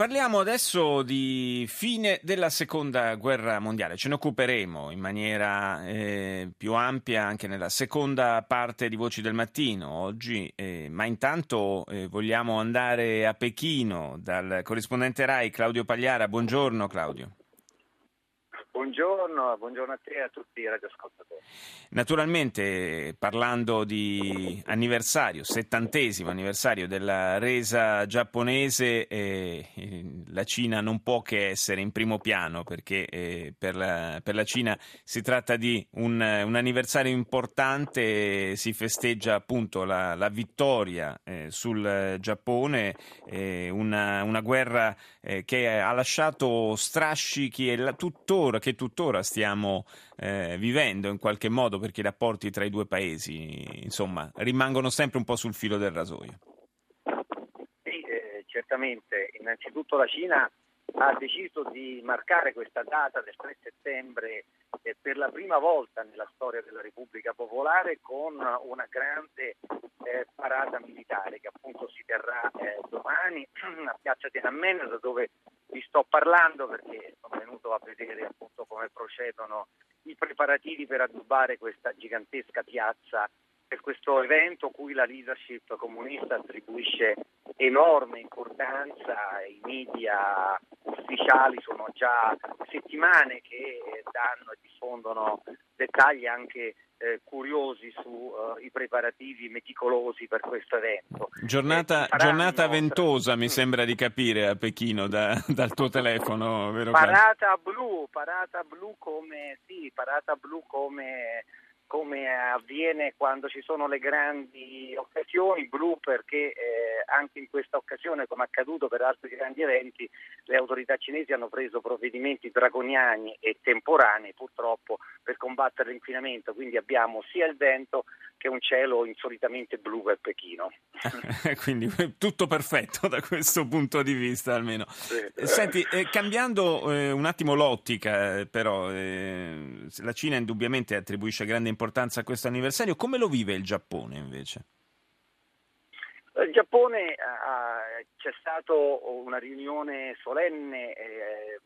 Parliamo adesso di fine della seconda guerra mondiale, ce ne occuperemo in maniera eh, più ampia anche nella seconda parte di Voci del Mattino oggi, eh, ma intanto eh, vogliamo andare a Pechino dal corrispondente RAI Claudio Pagliara. Buongiorno Claudio. Buongiorno, buongiorno, a te e a tutti i radioascoltatori. Naturalmente parlando di anniversario, settantesimo anniversario della resa giapponese, eh, la Cina non può che essere in primo piano perché eh, per, la, per, la, Cina si tratta di un, un anniversario importante, si festeggia appunto la, la vittoria eh, sul Giappone, eh, una, una, guerra eh, che ha lasciato strascichi e la, tuttora che tuttora stiamo eh, vivendo in qualche modo perché i rapporti tra i due paesi insomma, rimangono sempre un po' sul filo del rasoio. Sì, certamente. Innanzitutto la Cina ha deciso di marcare questa data del 3 settembre eh, per la prima volta nella storia della Repubblica Popolare con una grande eh, parata militare che appunto si terrà eh, domani a Piazza Tiananmen da dove vi sto parlando perché sono venuto a vedere appunto come procedono i preparativi per addobbare questa gigantesca piazza per questo evento cui la leadership comunista attribuisce enorme importanza, i media ufficiali sono già settimane che danno e diffondono dettagli anche eh, curiosi sui uh, preparativi meticolosi per questo evento. Giornata, eh, giornata ventosa mi sembra di capire a Pechino da, dal tuo telefono, vero? Parata blu, parata blu come, sì, parata blu come come avviene quando ci sono le grandi occasioni, blu perché eh, anche in questa occasione, come accaduto per altri grandi eventi, le autorità cinesi hanno preso provvedimenti draconiani e temporanei purtroppo per combattere l'inquinamento, quindi abbiamo sia il vento che un cielo insolitamente blu per Pechino. quindi tutto perfetto da questo punto di vista almeno. Sì. Senti, eh, cambiando eh, un attimo l'ottica eh, però, eh, la Cina indubbiamente attribuisce grande importanza a questo anniversario. Come lo vive il Giappone invece? Il Giappone uh, c'è stata una riunione solenne eh,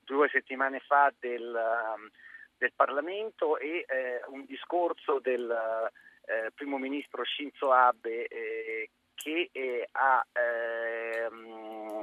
due settimane fa del, uh, del Parlamento e eh, un discorso del eh, primo ministro Shinzo Abe eh, che eh, ha ehm,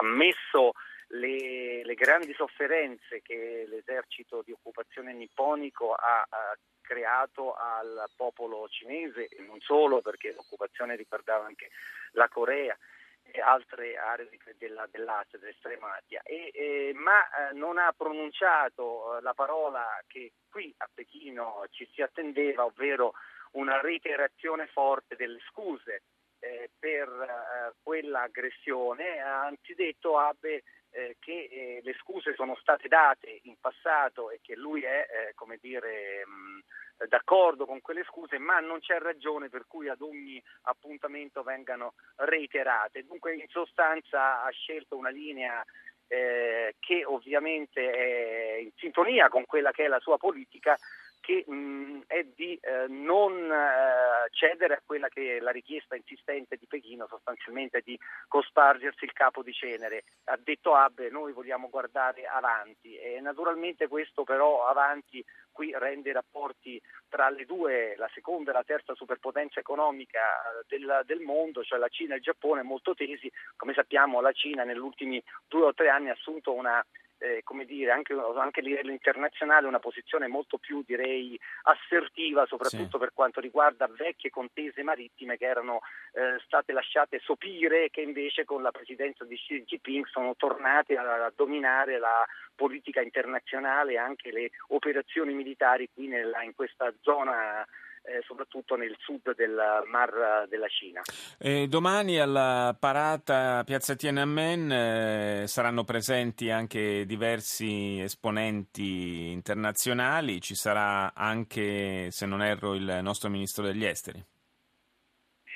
ammesso le, le, grandi sofferenze che l'esercito di occupazione nipponico ha, ha, creato al popolo cinese e non solo perché l'occupazione riguardava anche la Corea e altre aree della, dell'Asia, dell'estrema Asia, e, e, ma eh, non ha pronunciato eh, la parola che qui a Pechino ci si attendeva, ovvero una reiterazione forte delle scuse eh, per eh, quella aggressione, anzidetto Abe eh, che eh, le scuse sono state date in passato e che lui è, eh, come dire, mh, d'accordo con quelle scuse, ma non c'è ragione per cui ad ogni appuntamento vengano reiterate. Dunque in sostanza ha scelto una linea eh, che ovviamente è in sintonia con quella che è la sua politica che mh, è di eh, non eh, cedere a quella che è la richiesta insistente di Pechino, sostanzialmente di cospargersi il capo di cenere. Ha detto Abe, noi vogliamo guardare avanti e naturalmente questo però avanti qui rende i rapporti tra le due, la seconda e la terza superpotenza economica eh, del, del, mondo, cioè la Cina e il Giappone, molto tesi. Come sappiamo la Cina negli ultimi due o tre anni ha assunto una eh, come dire, anche, anche, a livello internazionale una posizione molto più direi assertiva, soprattutto sì. per quanto riguarda vecchie contese marittime che erano eh, state lasciate sopire, che invece con la presidenza di Xi Jinping sono tornate a, a dominare la politica internazionale e anche le operazioni militari qui nella, in questa zona eh, soprattutto nel sud del Mar della Cina. Eh, domani alla parata Piazza Tiananmen eh, saranno presenti anche diversi esponenti internazionali, ci sarà anche, se non erro, il nostro Ministro degli Esteri.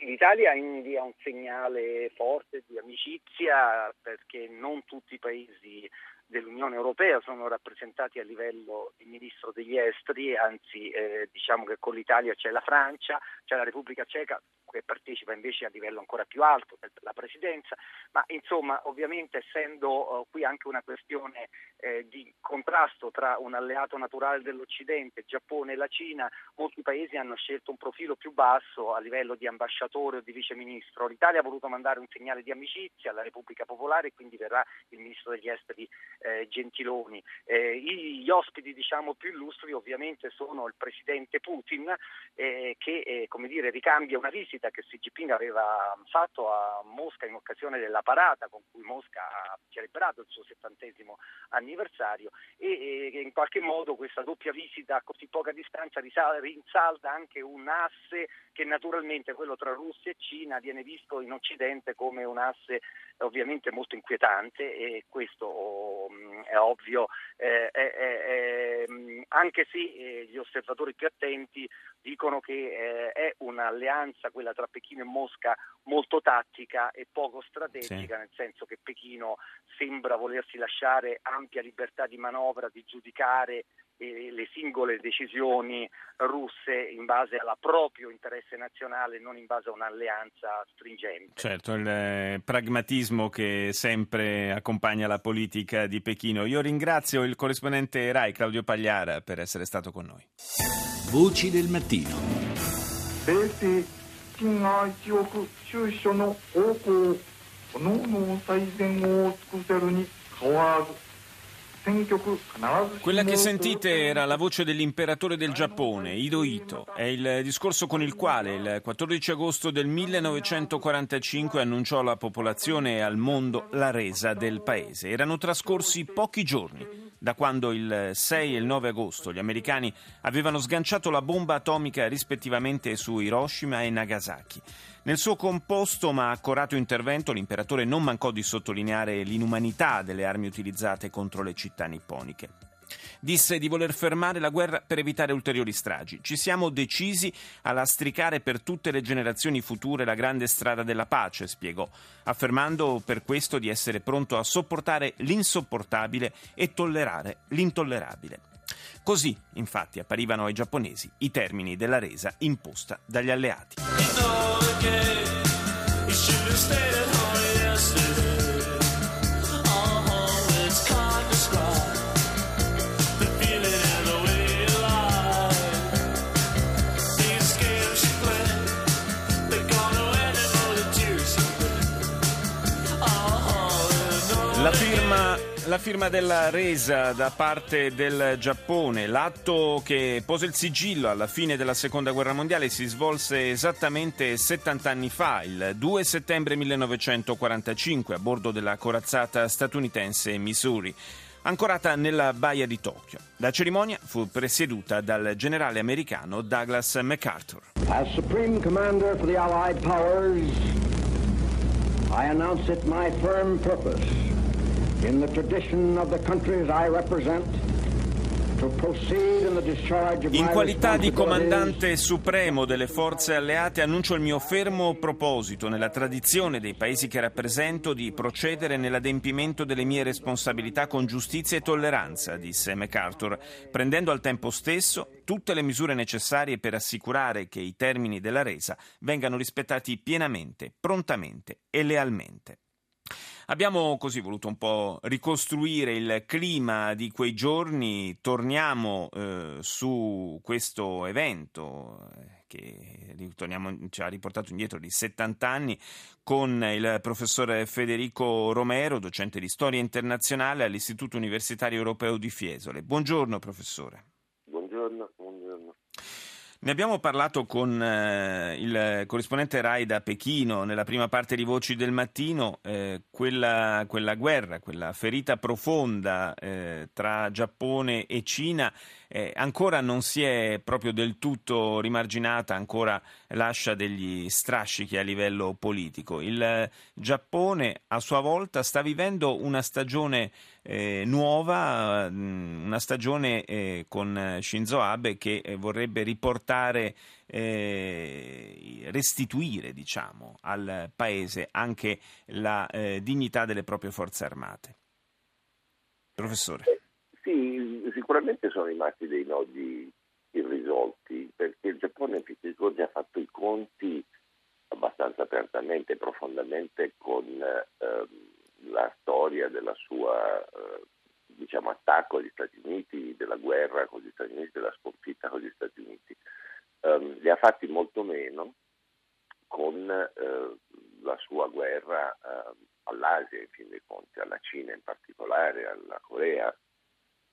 L'Italia invia un segnale forte di amicizia perché non tutti i paesi dell'Unione Europea sono rappresentati a livello di ministro degli esteri, anzi eh, diciamo che con l'Italia c'è la Francia, c'è la Repubblica Ceca che partecipa invece a livello ancora più alto per la presidenza, ma insomma ovviamente essendo uh, qui anche una questione eh, di contrasto tra un alleato naturale dell'Occidente, Giappone e la Cina, molti paesi hanno scelto un profilo più basso a livello di ambasciatore o di viceministro. L'Italia ha voluto mandare un segnale di amicizia alla Repubblica Popolare e quindi verrà il ministro degli esteri eh, Gentiloni. Eh, gli ospiti diciamo, più illustri ovviamente sono il presidente Putin eh, che eh, come dire, ricambia una visita che Xi Jinping aveva fatto a Mosca in occasione della parata con cui Mosca ha celebrato il suo settantesimo anniversario e, e in qualche modo questa doppia visita a così poca distanza rinsalda anche un asse che naturalmente quello tra Russia e Cina viene visto in Occidente come un asse ovviamente molto inquietante e questo mm, è ovvio, eh, è, è, mm, anche se eh, gli osservatori più attenti dicono che eh, è un'alleanza, quella tra Pechino e Mosca, molto tattica e poco strategica, sì. nel senso che Pechino sembra volersi lasciare ampia libertà di manovra, di giudicare eh, le singole decisioni russe in base al proprio interesse nazionale, non in base a un'alleanza stringente. Certo, il eh, pragmatismo che sempre accompagna la politica di Pechino. Io ringrazio il corrispondente RAI Claudio Pagliara per essere stato con noi. Voci del mattino. 金が1億収支の方向このの最善を尽くせるに変わらず quella che sentite era la voce dell'imperatore del Giappone, Hirohito. È il discorso con il quale il 14 agosto del 1945 annunciò alla popolazione e al mondo la resa del paese. Erano trascorsi pochi giorni da quando il 6 e il 9 agosto gli americani avevano sganciato la bomba atomica rispettivamente su Hiroshima e Nagasaki. Nel suo composto ma accorato intervento l'imperatore non mancò di sottolineare l'inumanità delle armi utilizzate contro le città nipponiche. Disse di voler fermare la guerra per evitare ulteriori stragi. Ci siamo decisi a lastricare per tutte le generazioni future la grande strada della pace, spiegò, affermando per questo di essere pronto a sopportare l'insopportabile e tollerare l'intollerabile. Così, infatti, apparivano ai giapponesi i termini della resa imposta dagli alleati. La firma la firma della resa da parte del Giappone, l'atto che pose il sigillo alla fine della seconda guerra mondiale si svolse esattamente 70 anni fa, il 2 settembre 1945, a bordo della corazzata statunitense Missouri ancorata nella baia di Tokyo. La cerimonia fu presieduta dal generale americano Douglas MacArthur. As Supreme Commander for the Allied Powers, I announce it my firm purpose in the tradition of the countries I represent, in qualità di comandante supremo delle forze alleate annuncio il mio fermo proposito, nella tradizione dei paesi che rappresento, di procedere nell'adempimento delle mie responsabilità con giustizia e tolleranza, disse MacArthur, prendendo al tempo stesso tutte le misure necessarie per assicurare che i termini della resa vengano rispettati pienamente, prontamente e lealmente. Abbiamo così voluto un po' ricostruire il clima di quei giorni, torniamo eh, su questo evento eh, che ci ha riportato indietro di 70 anni con il professore Federico Romero, docente di storia internazionale all'Istituto Universitario Europeo di Fiesole. Buongiorno professore. Ne abbiamo parlato con eh, il corrispondente Rai da Pechino nella prima parte di Voci del Mattino, eh, quella, quella, guerra, quella ferita profonda eh, tra Giappone e Cina eh, ancora non si è proprio del tutto rimarginata, ancora lascia degli strascichi a livello politico. Il Giappone a sua volta sta vivendo una stagione eh, nuova, mm, una stagione eh, con Shinzo Abe che eh, vorrebbe riportare, eh, restituire diciamo, al paese anche la eh, dignità delle proprie forze armate. Professore. Eh, sì, sicuramente sono rimasti dei nodi irrisolti perché il Giappone in questi giorni ha fatto i conti abbastanza apertamente profondamente con ehm, la storia della sua eh, diciamo, attacco agli Stati Uniti, della guerra con gli Stati Uniti, della sconfitta con gli Stati Uniti. Um, li ha fatti molto meno con eh, la sua guerra eh, all'Asia, in fin dei conti, alla Cina in particolare, alla Corea,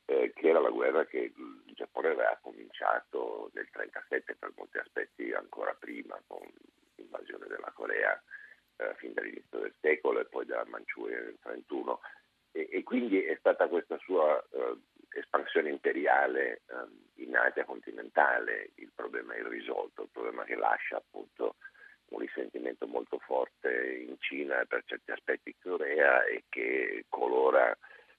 eh, che era la guerra che il Giappone aveva cominciato nel 1937 per molti aspetti ancora prima, con l'invasione della Corea eh, fin dall'inizio del secolo e poi della Manciuria nel 1931. E, e, quindi è stata questa sua eh, espansione imperiale eh, in Asia continentale il problema irrisolto, il problema che lascia appunto un risentimento molto forte in Cina e per certi aspetti in Corea e che colora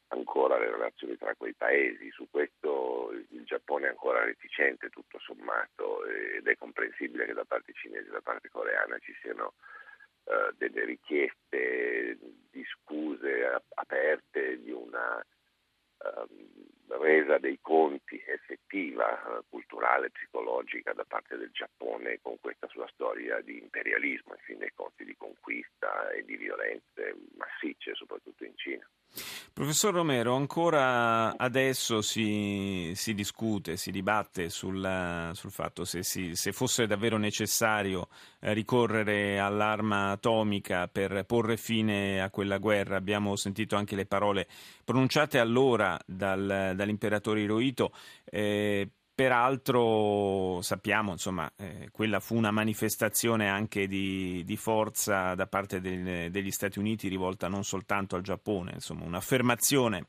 ancora le relazioni tra quei paesi. Su questo il Giappone è ancora reticente tutto sommato ed è comprensibile che da parte cinese e da parte coreana ci siano uh, delle richieste di scuse aperte, di una uh, resa dei conti effettiva, culturale, psicologica da parte del Giappone con questa sua storia di imperialismo, in fin dei conti di conquista e di violenze massicce, soprattutto in Cina. Professor Romero, ancora adesso si, si discute, si dibatte sul, sul fatto se, si, se, fosse davvero necessario eh, ricorrere all'arma atomica per porre fine a quella guerra. Abbiamo sentito anche le parole pronunciate allora dal, dall'imperatore Hirohito. Eh, Peraltro sappiamo, insomma, eh, quella fu una manifestazione anche di, di forza da parte del, degli Stati Uniti rivolta non soltanto al Giappone, insomma, un'affermazione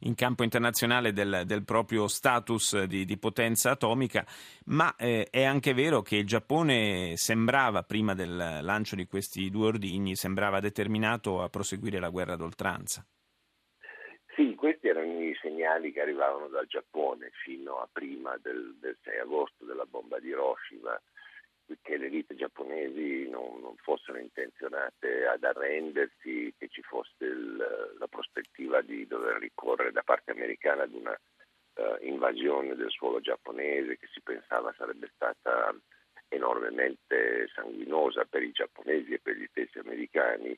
in campo internazionale del, del proprio status di, di, potenza atomica, ma eh, è anche vero che il Giappone sembrava, prima del lancio di questi due ordigni, sembrava determinato a proseguire la guerra d'oltranza. Sì, questi erano segnali che arrivavano dal Giappone fino a prima del, del 6 agosto della bomba di Hiroshima, che le elite giapponesi non, non, fossero intenzionate ad arrendersi, che ci fosse il, la prospettiva di dover ricorrere da parte americana ad una uh, invasione del suolo giapponese che si pensava sarebbe stata enormemente sanguinosa per i giapponesi e per gli stessi americani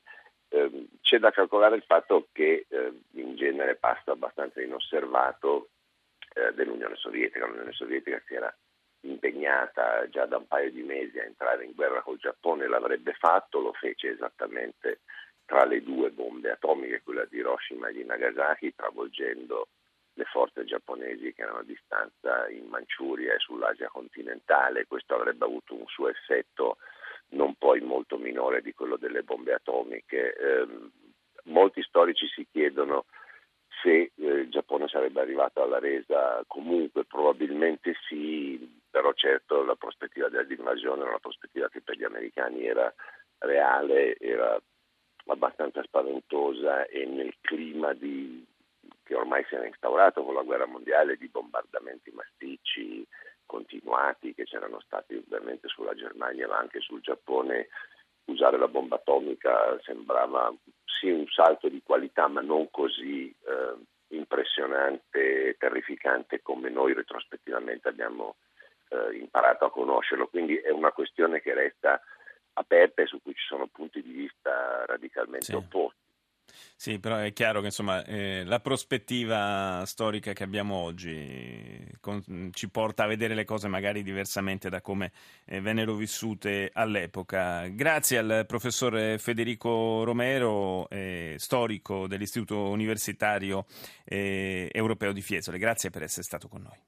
eh, c'è da calcolare il fatto che eh, in genere passa abbastanza inosservato eh, dell'Unione Sovietica. L'Unione Sovietica si era impegnata già da un paio di mesi a entrare in guerra col Giappone, l'avrebbe fatto, lo fece esattamente tra le due bombe atomiche, quella di Hiroshima e di Nagasaki, travolgendo le forze giapponesi che erano a distanza in Manciuria e sull'Asia continentale. Questo avrebbe avuto un suo effetto non poi molto minore di quello delle bombe atomiche. Eh, molti storici si chiedono se eh, il Giappone sarebbe arrivato alla resa comunque, probabilmente sì, però certo la prospettiva dell'invasione era una prospettiva che per gli americani era reale, era abbastanza spaventosa e nel clima di, che ormai si era instaurato con la guerra mondiale di bombardamenti massicci, continuati che c'erano stati ovviamente sulla Germania ma anche sul Giappone, usare la bomba atomica sembrava sì un salto di qualità ma non così eh, impressionante e terrificante come noi retrospettivamente abbiamo eh, imparato a conoscerlo. Quindi è una questione che resta aperta e su cui ci sono punti di vista radicalmente sì. opposti. Sì, però è chiaro che insomma, eh, la prospettiva storica che abbiamo oggi con, ci porta a vedere le cose magari diversamente da come eh, vennero vissute all'epoca. Grazie al professor Federico Romero, eh, storico dell'Istituto Universitario eh, Europeo di Fiesole. Grazie per essere stato con noi.